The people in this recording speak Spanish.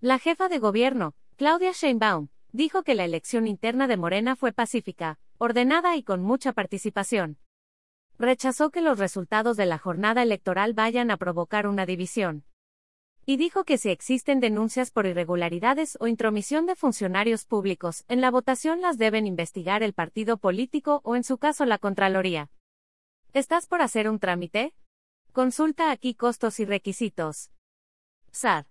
La jefa de gobierno, Claudia Sheinbaum, dijo que la elección interna de Morena fue pacífica, ordenada y con mucha participación. Rechazó que los resultados de la jornada electoral vayan a provocar una división. Y dijo que si existen denuncias por irregularidades o intromisión de funcionarios públicos en la votación las deben investigar el partido político o en su caso la Contraloría. ¿Estás por hacer un trámite? Consulta aquí costos y requisitos. SAR.